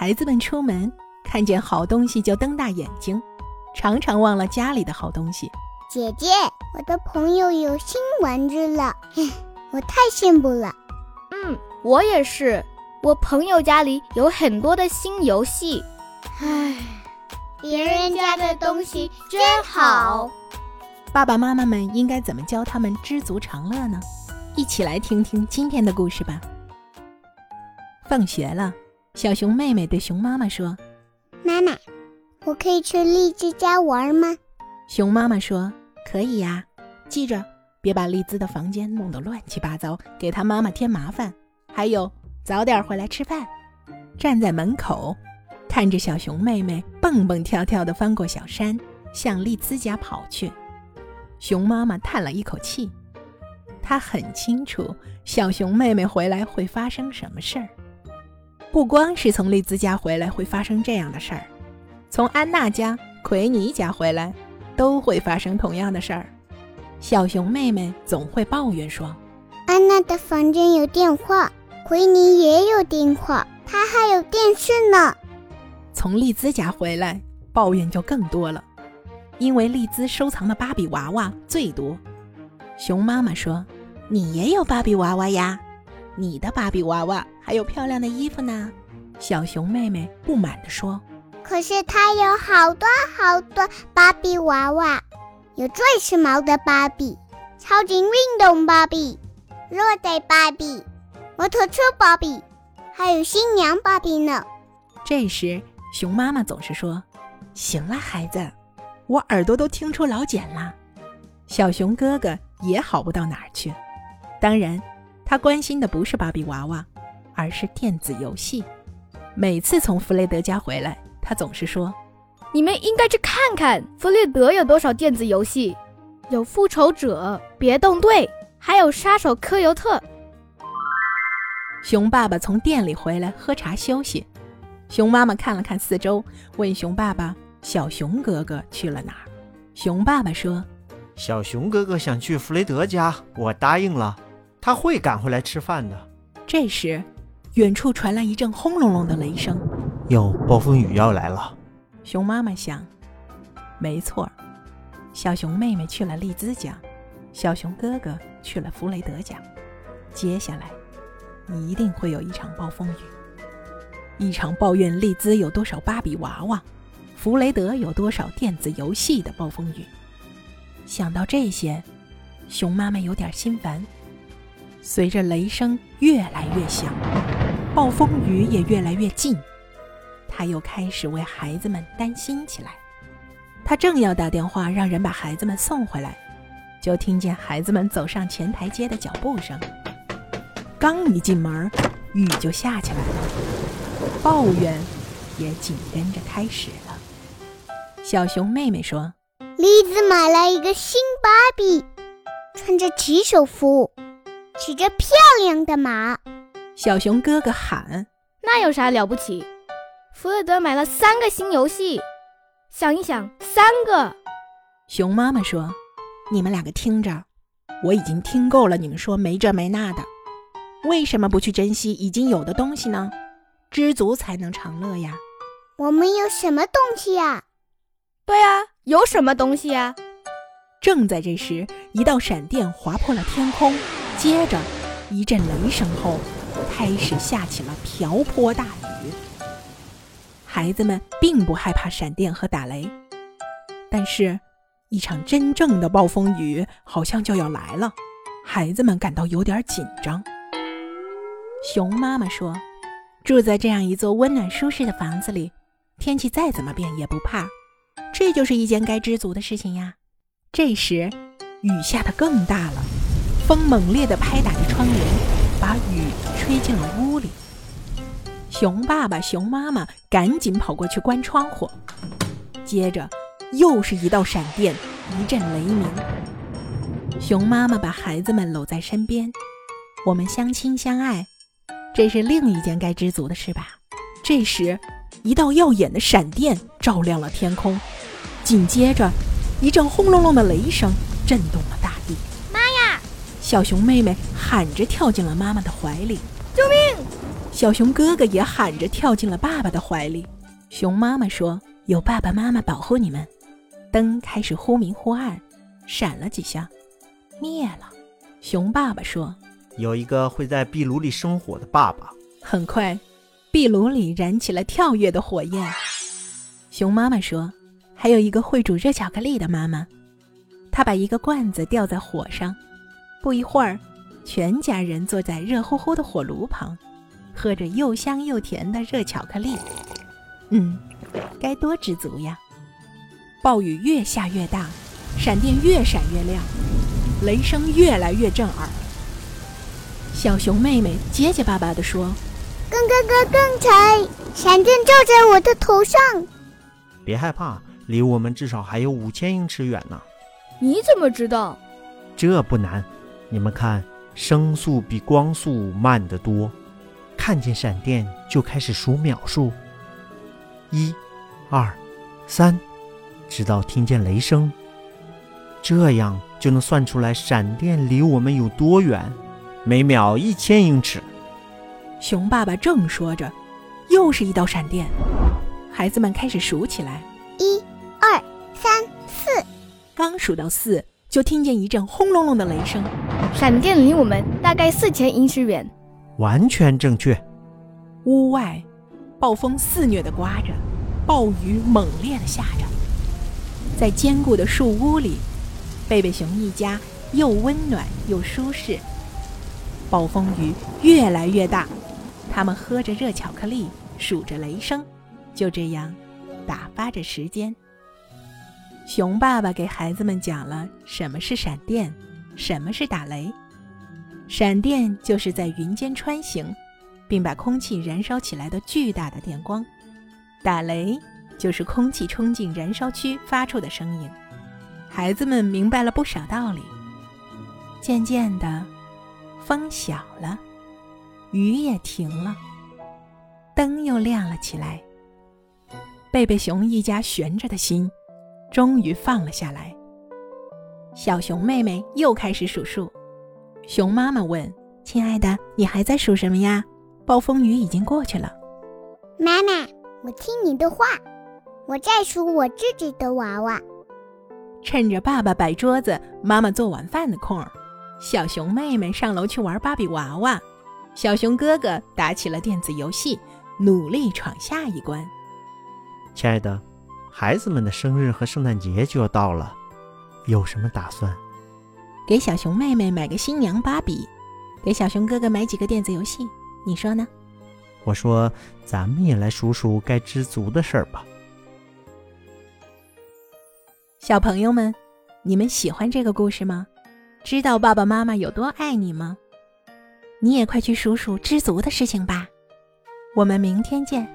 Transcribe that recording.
孩子们出门看见好东西就瞪大眼睛，常常忘了家里的好东西。姐姐，我的朋友有新玩具了，我太羡慕了。嗯，我也是。我朋友家里有很多的新游戏。唉，别人家的东西真好。爸爸妈妈们应该怎么教他们知足常乐呢？一起来听听今天的故事吧。放学了，小熊妹妹对熊妈妈说：“妈妈，我可以去荔枝家玩吗？”熊妈妈说：“可以呀，记着别把丽兹的房间弄得乱七八糟，给她妈妈添麻烦。还有，早点回来吃饭。”站在门口，看着小熊妹妹蹦蹦跳跳地翻过小山，向丽兹家跑去。熊妈妈叹了一口气，她很清楚小熊妹妹回来会发生什么事儿。不光是从丽兹家回来会发生这样的事儿，从安娜家、奎尼家回来。都会发生同样的事儿。小熊妹妹总会抱怨说：“安娜的房间有电话，奎尼也有电话，她还有电视呢。”从丽兹家回来，抱怨就更多了，因为丽兹收藏的芭比娃娃最多。熊妈妈说：“你也有芭比娃娃呀？你的芭比娃娃还有漂亮的衣服呢。”小熊妹妹不满地说。可是它有好多好多芭比娃娃，有最时髦的芭比、超级运动芭比、热带芭比、摩托车芭比，还有新娘芭比呢。这时，熊妈妈总是说：“行了，孩子，我耳朵都听出老茧了。”小熊哥哥也好不到哪儿去。当然，他关心的不是芭比娃娃，而是电子游戏。每次从弗雷德家回来。他总是说：“你们应该去看看弗雷德有多少电子游戏，有复仇者、别动队，还有杀手科尤特。”熊爸爸从店里回来喝茶休息，熊妈妈看了看四周，问熊爸爸：“小熊哥哥去了哪儿？”熊爸爸说：“小熊哥哥想去弗雷德家，我答应了，他会赶回来吃饭的。”这时，远处传来一阵轰隆隆的雷声。有暴风雨要来了，熊妈妈想，没错，小熊妹妹去了丽兹家，小熊哥哥去了弗雷德家，接下来一定会有一场暴风雨，一场抱怨丽兹有多少芭比娃娃，弗雷德有多少电子游戏的暴风雨。想到这些，熊妈妈有点心烦。随着雷声越来越响，暴风雨也越来越近。他又开始为孩子们担心起来。他正要打电话让人把孩子们送回来，就听见孩子们走上前台阶的脚步声。刚一进门，雨就下起来了，抱怨也紧跟着开始了。小熊妹妹说：“栗子买了一个新芭比，穿着骑手服，骑着漂亮的马。”小熊哥哥喊：“那有啥了不起？”弗雷德买了三个新游戏，想一想，三个。熊妈妈说：“你们两个听着，我已经听够了你们说没这没那的，为什么不去珍惜已经有的东西呢？知足才能常乐呀。”我们有什么东西呀？对啊，有什么东西呀？正在这时，一道闪电划破了天空，接着一阵雷声后，开始下起了瓢泼大雨。孩子们并不害怕闪电和打雷，但是，一场真正的暴风雨好像就要来了，孩子们感到有点紧张。熊妈妈说：“住在这样一座温暖舒适的房子里，天气再怎么变也不怕，这就是一件该知足的事情呀。”这时，雨下得更大了，风猛烈地拍打着窗帘，把雨吹进了屋里。熊爸爸、熊妈妈赶紧跑过去关窗户，接着又是一道闪电，一阵雷鸣。熊妈妈把孩子们搂在身边，我们相亲相爱，这是另一件该知足的事吧？这时，一道耀眼的闪电照亮了天空，紧接着一阵轰隆隆的雷声震动了。小熊妹妹喊着跳进了妈妈的怀里，救命！小熊哥哥也喊着跳进了爸爸的怀里。熊妈妈说：“有爸爸妈妈保护你们。”灯开始忽明忽暗，闪了几下，灭了。熊爸爸说：“有一个会在壁炉里生火的爸爸。”很快，壁炉里燃起了跳跃的火焰。熊妈妈说：“还有一个会煮热巧克力的妈妈。”她把一个罐子吊在火上，不一会儿，全家人坐在热乎乎的火炉旁，喝着又香又甜的热巧克力。嗯，该多知足呀！暴雨越下越大，闪电越闪越亮，雷声越来越震耳。小熊妹妹结结巴巴地说：“刚刚刚刚才闪电照在我的头上。”别害怕，离我们至少还有五千英尺远呢。你怎么知道？这不难，你们看，声速比光速慢得多。看见闪电就开始数秒数，一、二、三。直到听见雷声，这样就能算出来闪电离我们有多远，每秒一千英尺。熊爸爸正说着，又是一道闪电，孩子们开始数起来：一、二、三、四。刚数到四，就听见一阵轰隆隆的雷声，闪电离我们大概四千英尺远。完全正确。屋外，暴风肆虐地刮着，暴雨猛烈地下着。在坚固的树屋里，贝贝熊一家又温暖又舒适。暴风雨越来越大，他们喝着热巧克力，数着雷声，就这样打发着时间。熊爸爸给孩子们讲了什么是闪电，什么是打雷。闪电就是在云间穿行，并把空气燃烧起来的巨大的电光。打雷。就是空气冲进燃烧区发出的声音，孩子们明白了不少道理。渐渐的，风小了，雨也停了，灯又亮了起来。贝贝熊一家悬着的心，终于放了下来。小熊妹妹又开始数数。熊妈妈问：“亲爱的，你还在数什么呀？暴风雨已经过去了。”妈妈，我听你的话。我在数我自己的娃娃。趁着爸爸摆桌子、妈妈做晚饭的空儿，小熊妹妹上楼去玩芭比娃娃，小熊哥哥打起了电子游戏，努力闯下一关。亲爱的，孩子们的生日和圣诞节就要到了，有什么打算？给小熊妹妹买个新娘芭比，给小熊哥哥买几个电子游戏，你说呢？我说，咱们也来数数该知足的事儿吧。小朋友们，你们喜欢这个故事吗？知道爸爸妈妈有多爱你吗？你也快去数数知足的事情吧。我们明天见。